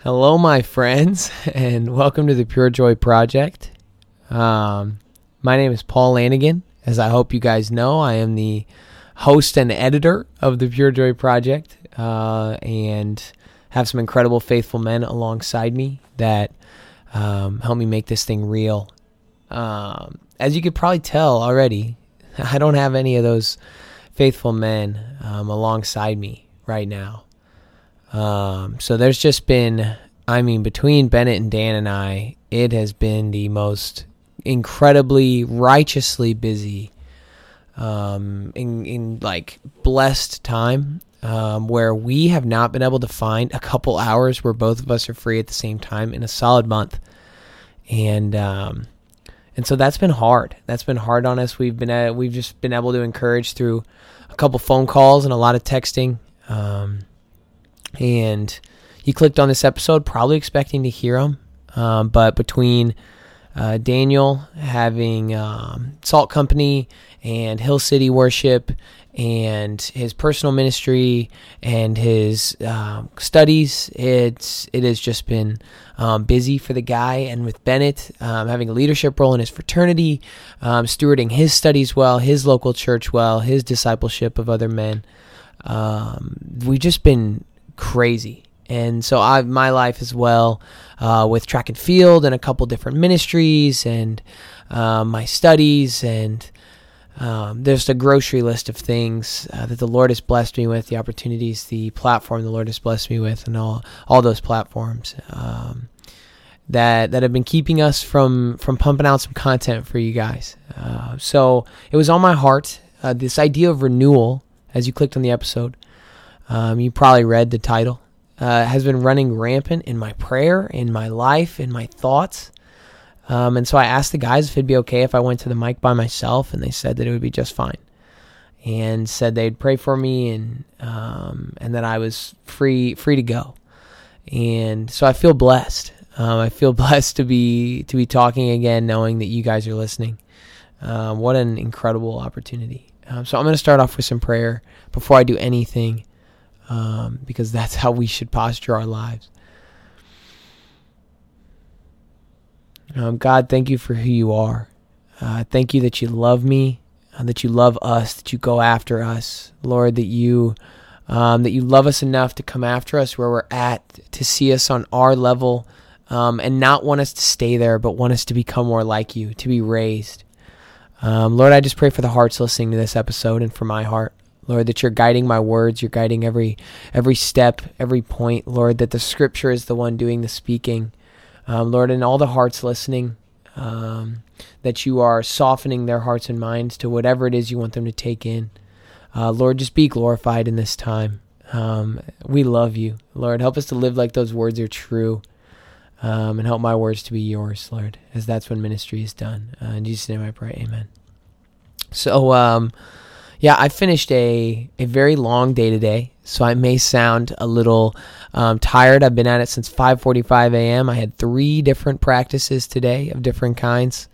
Hello, my friends, and welcome to the Pure Joy Project. Um, my name is Paul Lanigan. As I hope you guys know, I am the host and editor of the Pure Joy Project, uh, and have some incredible, faithful men alongside me that um, help me make this thing real. Um, as you could probably tell already, I don't have any of those faithful men um, alongside me right now. Um, so there's just been, I mean, between Bennett and Dan and I, it has been the most incredibly righteously busy, um, in, in like blessed time, um, where we have not been able to find a couple hours where both of us are free at the same time in a solid month. And, um, and so that's been hard. That's been hard on us. We've been, uh, we've just been able to encourage through a couple phone calls and a lot of texting. Um, and you clicked on this episode probably expecting to hear him, um, but between uh, Daniel having um, Salt Company and Hill City Worship and his personal ministry and his um, studies, it's it has just been um, busy for the guy. And with Bennett um, having a leadership role in his fraternity, um, stewarding his studies well, his local church well, his discipleship of other men, um, we've just been crazy. And so I my life as well uh, with track and field and a couple different ministries and uh, my studies and um, there's a grocery list of things uh, that the Lord has blessed me with, the opportunities, the platform the Lord has blessed me with, and all all those platforms um, that that have been keeping us from from pumping out some content for you guys. Uh, so it was on my heart. Uh, this idea of renewal, as you clicked on the episode, um, you probably read the title, uh, has been running rampant in my prayer, in my life, in my thoughts. Um, and so I asked the guys if it'd be okay if I went to the mic by myself, and they said that it would be just fine. And said they'd pray for me, and um, and that I was free free to go. And so I feel blessed. Um, I feel blessed to be to be talking again, knowing that you guys are listening. Um, what an incredible opportunity! Um, so I'm going to start off with some prayer before I do anything um, because that's how we should posture our lives. Um, God, thank you for who you are. Uh, thank you that you love me, uh, that you love us, that you go after us, Lord. That you um, that you love us enough to come after us where we're at, to see us on our level, um, and not want us to stay there, but want us to become more like you, to be raised. Um, Lord, I just pray for the hearts listening to this episode and for my heart. Lord, that you're guiding my words, you're guiding every every step, every point, Lord, that the scripture is the one doing the speaking. Um, Lord, and all the hearts listening, um, that you are softening their hearts and minds to whatever it is you want them to take in. Uh, Lord, just be glorified in this time. Um, we love you. Lord, help us to live like those words are true. Um, and help my words to be yours, Lord, as that's when ministry is done. Uh, in Jesus' name I pray, amen. So, um, yeah, I finished a, a very long day today, so I may sound a little um, tired. I've been at it since 5:45 a.m. I had three different practices today of different kinds,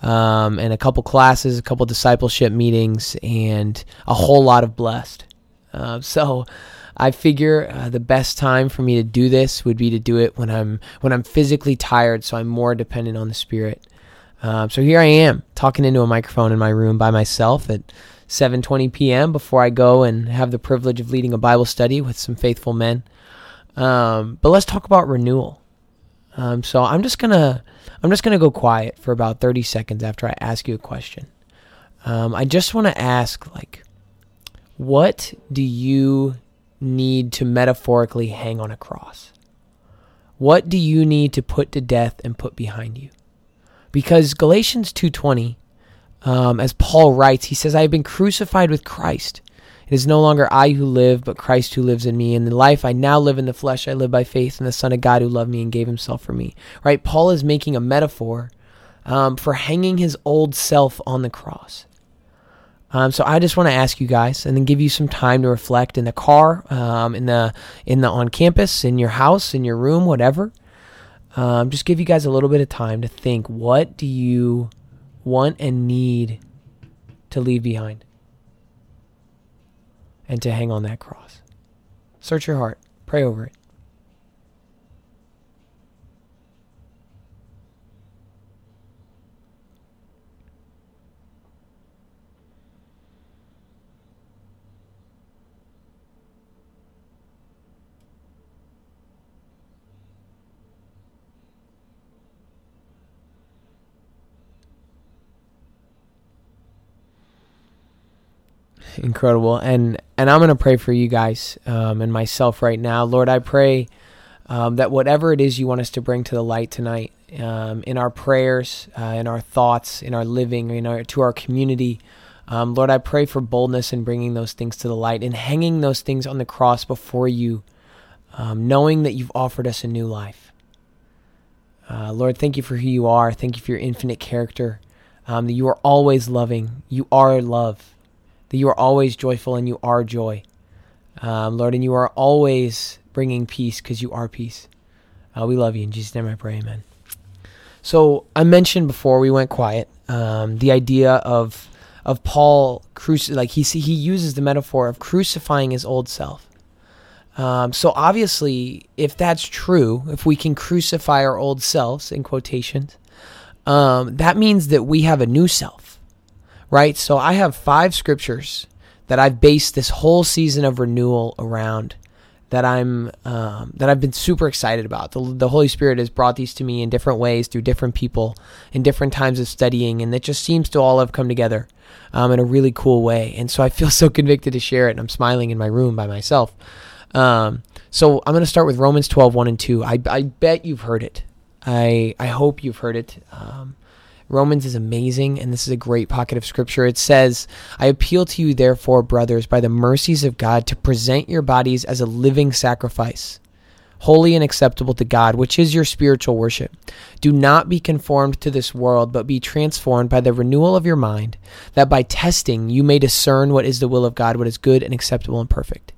um, and a couple classes, a couple discipleship meetings, and a whole lot of blessed. Uh, so. I figure uh, the best time for me to do this would be to do it when I'm when I'm physically tired, so I'm more dependent on the Spirit. Um, so here I am talking into a microphone in my room by myself at 7:20 p.m. before I go and have the privilege of leading a Bible study with some faithful men. Um, but let's talk about renewal. Um, so I'm just gonna I'm just gonna go quiet for about 30 seconds after I ask you a question. Um, I just want to ask, like, what do you need to metaphorically hang on a cross? What do you need to put to death and put behind you? Because Galatians 2:20 um, as Paul writes, he says, I have been crucified with Christ. It is no longer I who live, but Christ who lives in me. In the life I now live in the flesh, I live by faith in the Son of God who loved me and gave himself for me. Right? Paul is making a metaphor um, for hanging his old self on the cross. Um, so I just want to ask you guys, and then give you some time to reflect in the car, um, in the in the on campus, in your house, in your room, whatever. Um, just give you guys a little bit of time to think. What do you want and need to leave behind and to hang on that cross. Search your heart, pray over it. Incredible. And and I'm gonna pray for you guys um, and myself right now, Lord. I pray um, that whatever it is you want us to bring to the light tonight, um, in our prayers, uh, in our thoughts, in our living, in our to our community. Um, Lord, I pray for boldness in bringing those things to the light and hanging those things on the cross before you, um, knowing that you've offered us a new life. Uh, Lord, thank you for who you are. Thank you for your infinite character. Um, that you are always loving. You are love. That you are always joyful and you are joy. Um, Lord, and you are always bringing peace because you are peace. Uh, we love you. In Jesus' name I pray, amen. So I mentioned before we went quiet um, the idea of of Paul cruci- like he he uses the metaphor of crucifying his old self. Um, so obviously, if that's true, if we can crucify our old selves in quotations, um, that means that we have a new self, right? So I have five scriptures that I've based this whole season of renewal around that I'm um, that I've been super excited about. The, the Holy Spirit has brought these to me in different ways through different people in different times of studying, and it just seems to all have come together um, in a really cool way. And so I feel so convicted to share it, and I'm smiling in my room by myself. Um, so I'm going to start with Romans 12, 1 and 2. I, I bet you've heard it. I I hope you've heard it. Um, Romans is amazing, and this is a great pocket of scripture. It says, I appeal to you, therefore, brothers, by the mercies of God, to present your bodies as a living sacrifice, holy and acceptable to God, which is your spiritual worship. Do not be conformed to this world, but be transformed by the renewal of your mind, that by testing you may discern what is the will of God, what is good and acceptable and perfect.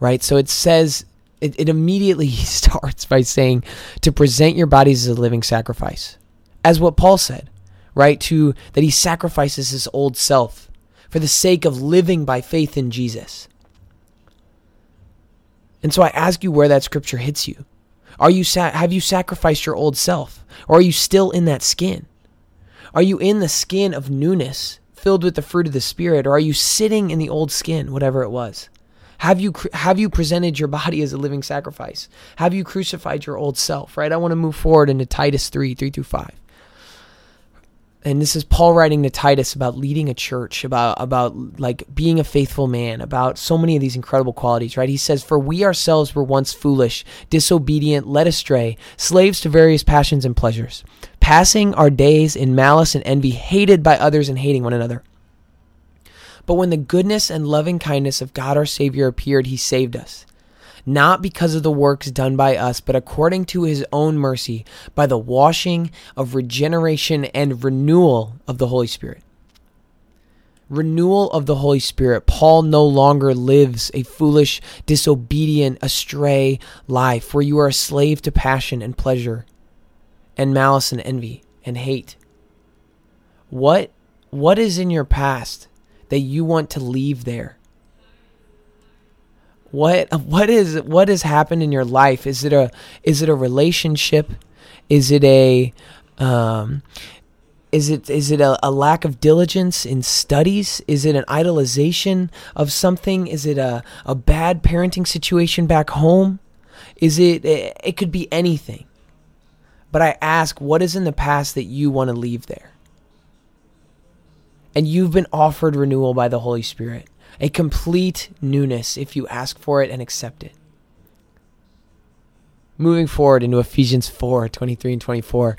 Right? So it says, it, it immediately starts by saying to present your bodies as a living sacrifice. As what Paul said right? To that he sacrifices his old self for the sake of living by faith in Jesus. And so I ask you where that scripture hits you. Are you sa- have you sacrificed your old self or are you still in that skin? Are you in the skin of newness filled with the fruit of the spirit or are you sitting in the old skin whatever it was? Have you have you presented your body as a living sacrifice? Have you crucified your old self, right? I want to move forward into Titus 3, 3 through 5 and this is Paul writing to Titus about leading a church, about about like being a faithful man, about so many of these incredible qualities, right? He says, "For we ourselves were once foolish, disobedient, led astray, slaves to various passions and pleasures, passing our days in malice and envy, hated by others and hating one another." But when the goodness and loving kindness of God our Savior appeared, he saved us not because of the works done by us, but according to his own mercy, by the washing of regeneration and renewal of the Holy Spirit. Renewal of the Holy Spirit. Paul no longer lives a foolish, disobedient, astray life where you are a slave to passion and pleasure and malice and envy and hate. What what is in your past that you want to leave there? What what is what has happened in your life? Is it a is it a relationship? Is it a um, is it is it a, a, lack of diligence in studies? Is it an idolization of something? Is it a, a bad parenting situation back home? Is it it could be anything. But I ask, what is in the past that you want to leave there? And you've been offered renewal by the Holy Spirit a complete newness if you ask for it and accept it. Moving forward into Ephesians 4 23 and 24.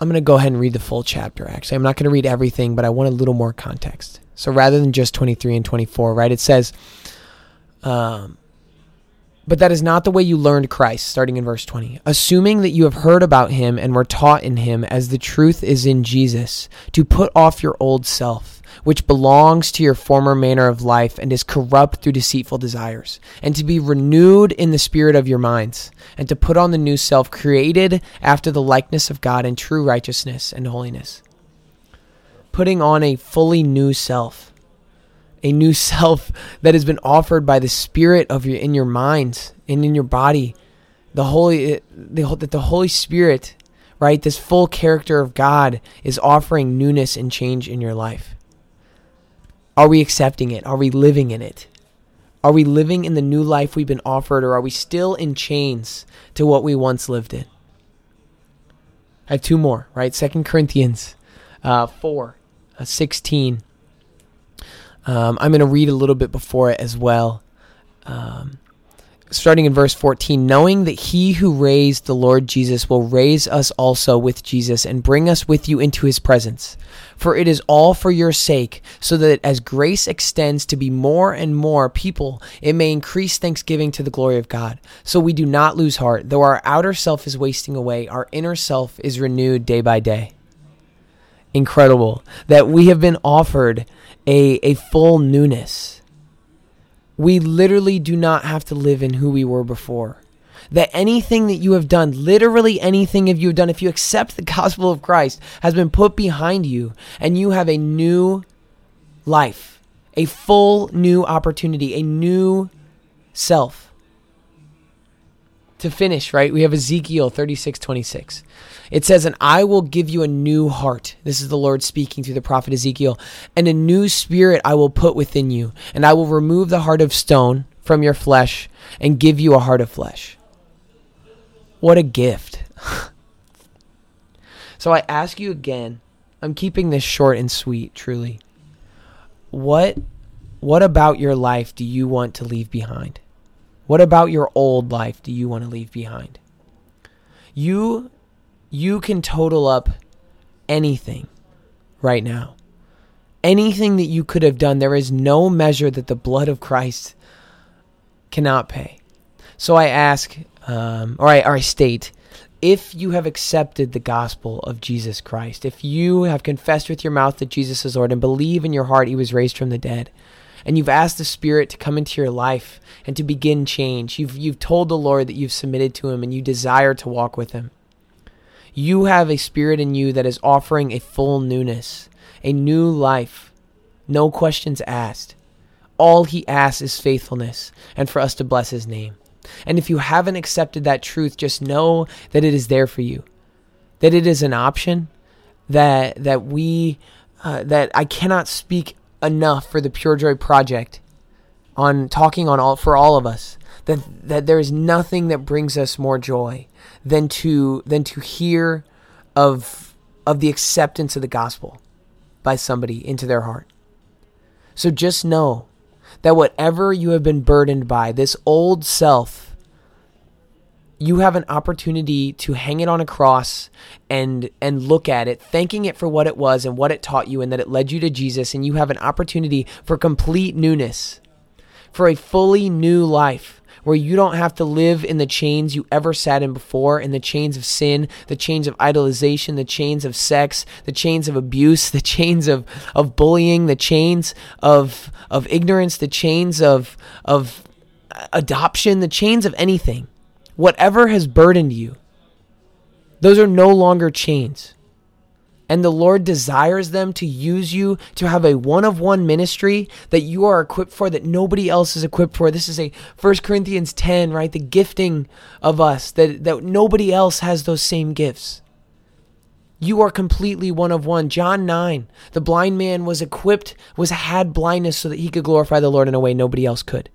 I'm going to go ahead and read the full chapter, actually. I'm not going to read everything, but I want a little more context. So rather than just 23 and 24, right, it says, um, but that is not the way you learned Christ, starting in verse 20. Assuming that you have heard about him and were taught in him as the truth is in Jesus, to put off your old self which belongs to your former manner of life and is corrupt through deceitful desires, and to be renewed in the spirit of your minds, and to put on the new self created after the likeness of God in true righteousness and holiness. Putting on a fully new self, a new self that has been offered by the spirit of your in your minds and in your body. The holy the, that the Holy Spirit right? This full character of God is offering newness and change in your life. Are we accepting it? Are we living in it? Are we living in the new life we've been offered, or are we still in chains to what we once lived in? I have two more, right? Second Corinthians uh, 4, uh, 16. Um, I'm going to read a little bit before it as well. Um, starting in verse 14, knowing that he who raised the Lord Jesus will raise us also with Jesus and bring us with you into his presence. For it is all for your sake, so that as grace extends to be more and more people, it may increase thanksgiving to the glory of God. So we do not lose heart. Though our outer self is wasting away, our inner self is renewed day by day. Incredible that we have been offered a, a full newness we literally do not have to live in who we were before. That anything that you have done, literally anything that you have done, if you accept the gospel of Christ, has been put behind you and you have a new life, a full new opportunity, a new self to finish, right? We have Ezekiel 36 26. It says, And I will give you a new heart. This is the Lord speaking through the prophet Ezekiel. And a new spirit I will put within you. And I will remove the heart of stone from your flesh and give you a heart of flesh. What a gift. so I ask you again, I'm keeping this short and sweet, truly. What what about your life do you want to leave behind? What about your old life do you want to leave behind? You you can total up anything right now. Anything that you could have done, there is no measure that the blood of Christ cannot pay. So I ask, um, or, I, or I state, if you have accepted the gospel of Jesus Christ, if you have confessed with your mouth that Jesus is Lord and believe in your heart he was raised from the dead, and you've asked the Spirit to come into your life and to begin change. You've, you've told the Lord that you've submitted to Him and you desire to walk with Him. You have a Spirit in you that is offering a full newness, a new life, no questions asked. All He asks is faithfulness and for us to bless His name. And if you haven't accepted that truth, just know that it is there for you, that it is an option, that that we uh, that I cannot speak enough for the Pure Joy Project on talking on all for all of us that that there is nothing that brings us more joy than to than to hear of of the acceptance of the gospel by somebody into their heart. So just know that whatever you have been burdened by, this old self you have an opportunity to hang it on a cross and and look at it thanking it for what it was and what it taught you and that it led you to Jesus and you have an opportunity for complete newness for a fully new life where you don't have to live in the chains you ever sat in before in the chains of sin the chains of idolization the chains of sex the chains of abuse the chains of of bullying the chains of of ignorance the chains of of adoption the chains of anything whatever has burdened you, those are no longer chains. And the Lord desires them to use you to have a one of one ministry that you are equipped for that nobody else is equipped for. This is a 1 Corinthians 10, right? The gifting of us that, that nobody else has those same gifts. You are completely one of one. John 9, the blind man was equipped, was had blindness so that he could glorify the Lord in a way nobody else could.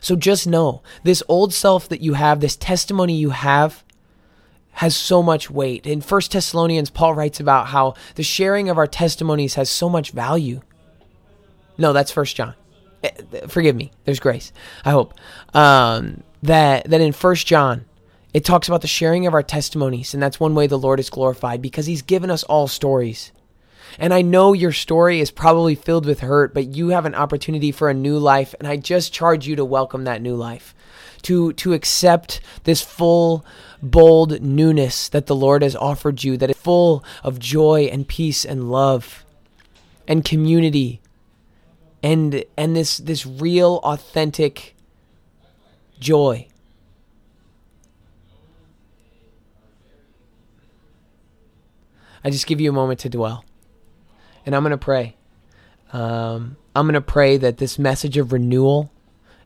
So just know this old self that you have, this testimony you have, has so much weight. In First Thessalonians, Paul writes about how the sharing of our testimonies has so much value. No, that's First John. Eh, forgive me. There's grace. I hope um, that that in First John, it talks about the sharing of our testimonies, and that's one way the Lord is glorified because He's given us all stories. And I know your story is probably filled with hurt, but you have an opportunity for a new life. And I just charge you to welcome that new life, to, to accept this full, bold newness that the Lord has offered you, that is full of joy and peace and love and community and, and this, this real, authentic joy. I just give you a moment to dwell and I'm going to pray. Um, I'm going to pray that this message of renewal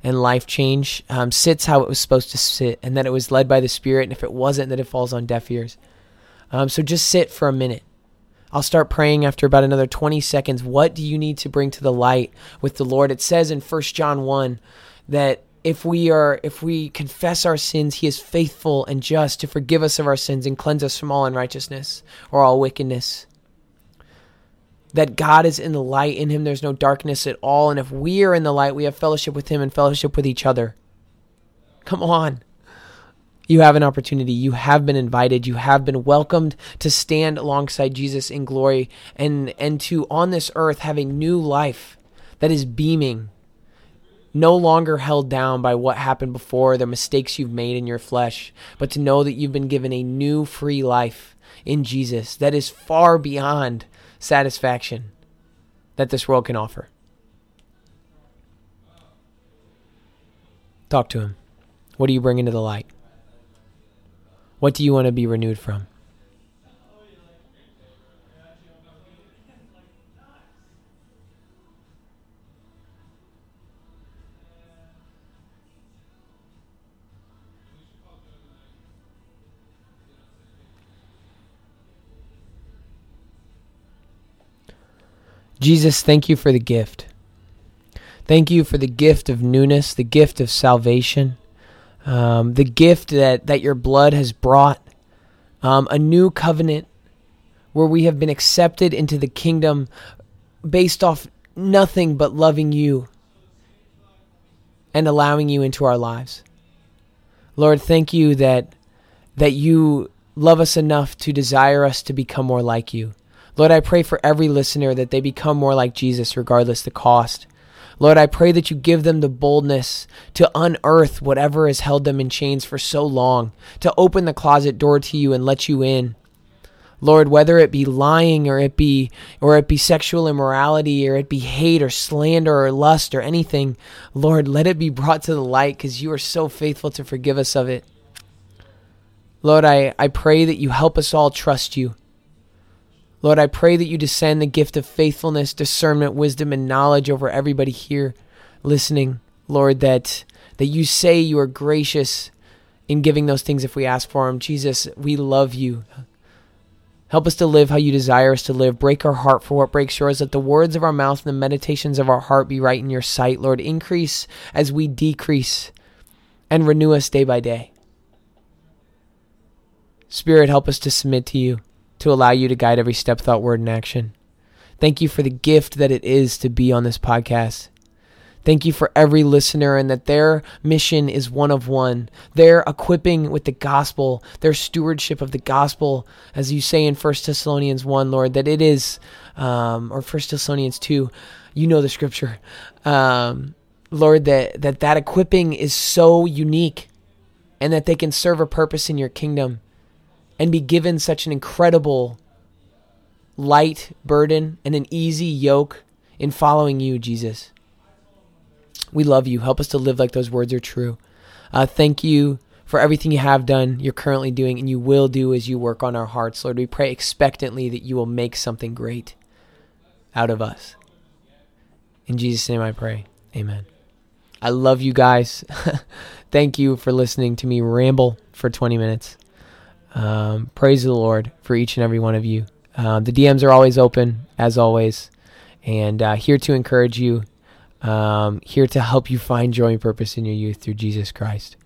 and life change um, sits how it was supposed to sit, and that it was led by the Spirit. And if it wasn't, that it falls on deaf ears. Um, so just sit for a minute. I'll start praying after about another 20 seconds. What do you need to bring to the light with the Lord? It says in 1 John 1 that if we are if we confess our sins, he is faithful and just to forgive us of our sins and cleanse us from all unrighteousness or all wickedness. That God is in the light. In him, there's no darkness at all. And if we are in the light, we have fellowship with him and fellowship with each other. Come on. You have an opportunity. You have been invited. You have been welcomed to stand alongside Jesus in glory and, and to, on this earth, have a new life that is beaming, no longer held down by what happened before, the mistakes you've made in your flesh, but to know that you've been given a new free life in Jesus that is far beyond satisfaction that this world can offer. Talk to him. What do you bring into the light? What do you want to be renewed from? Jesus, thank you for the gift. Thank you for the gift of newness, the gift of salvation, um, the gift that, that your blood has brought, um, a new covenant where we have been accepted into the kingdom based off nothing but loving you and allowing you into our lives. Lord, thank you that that you love us enough to desire us to become more like you. Lord, I pray for every listener that they become more like Jesus, regardless the cost. Lord, I pray that you give them the boldness to unearth whatever has held them in chains for so long, to open the closet door to you and let you in. Lord, whether it be lying or it be or it be sexual immorality or it be hate or slander or lust or anything, Lord, let it be brought to the light because you are so faithful to forgive us of it. Lord, I, I pray that you help us all trust you. Lord, I pray that you descend the gift of faithfulness, discernment, wisdom, and knowledge over everybody here listening. Lord, that that you say you are gracious in giving those things if we ask for them. Jesus, we love you. Help us to live how you desire us to live. Break our heart for what breaks yours. Let the words of our mouth and the meditations of our heart be right in your sight. Lord, increase as we decrease and renew us day by day. Spirit, help us to submit to you to allow you to guide every step, thought, word, and action. Thank you for the gift that it is to be on this podcast. Thank you for every listener and that their mission is one of one. Their equipping with the gospel, their stewardship of the gospel, as you say in 1 Thessalonians 1, Lord, that it is, um, or 1 Thessalonians 2, you know the scripture. Um, Lord, that, that that equipping is so unique and that they can serve a purpose in your kingdom and be given such an incredible light burden and an easy yoke in following you, Jesus. We love you. Help us to live like those words are true. Uh, thank you for everything you have done, you're currently doing, and you will do as you work on our hearts. Lord, we pray expectantly that you will make something great out of us. In Jesus' name I pray. Amen. I love you guys. Thank you for listening to me ramble for 20 minutes. Um, praise the Lord for each and every one of you. Uh, the DMs are always open, as always, and uh, here to encourage you, um, here to help you find joy and purpose in your youth through Jesus Christ.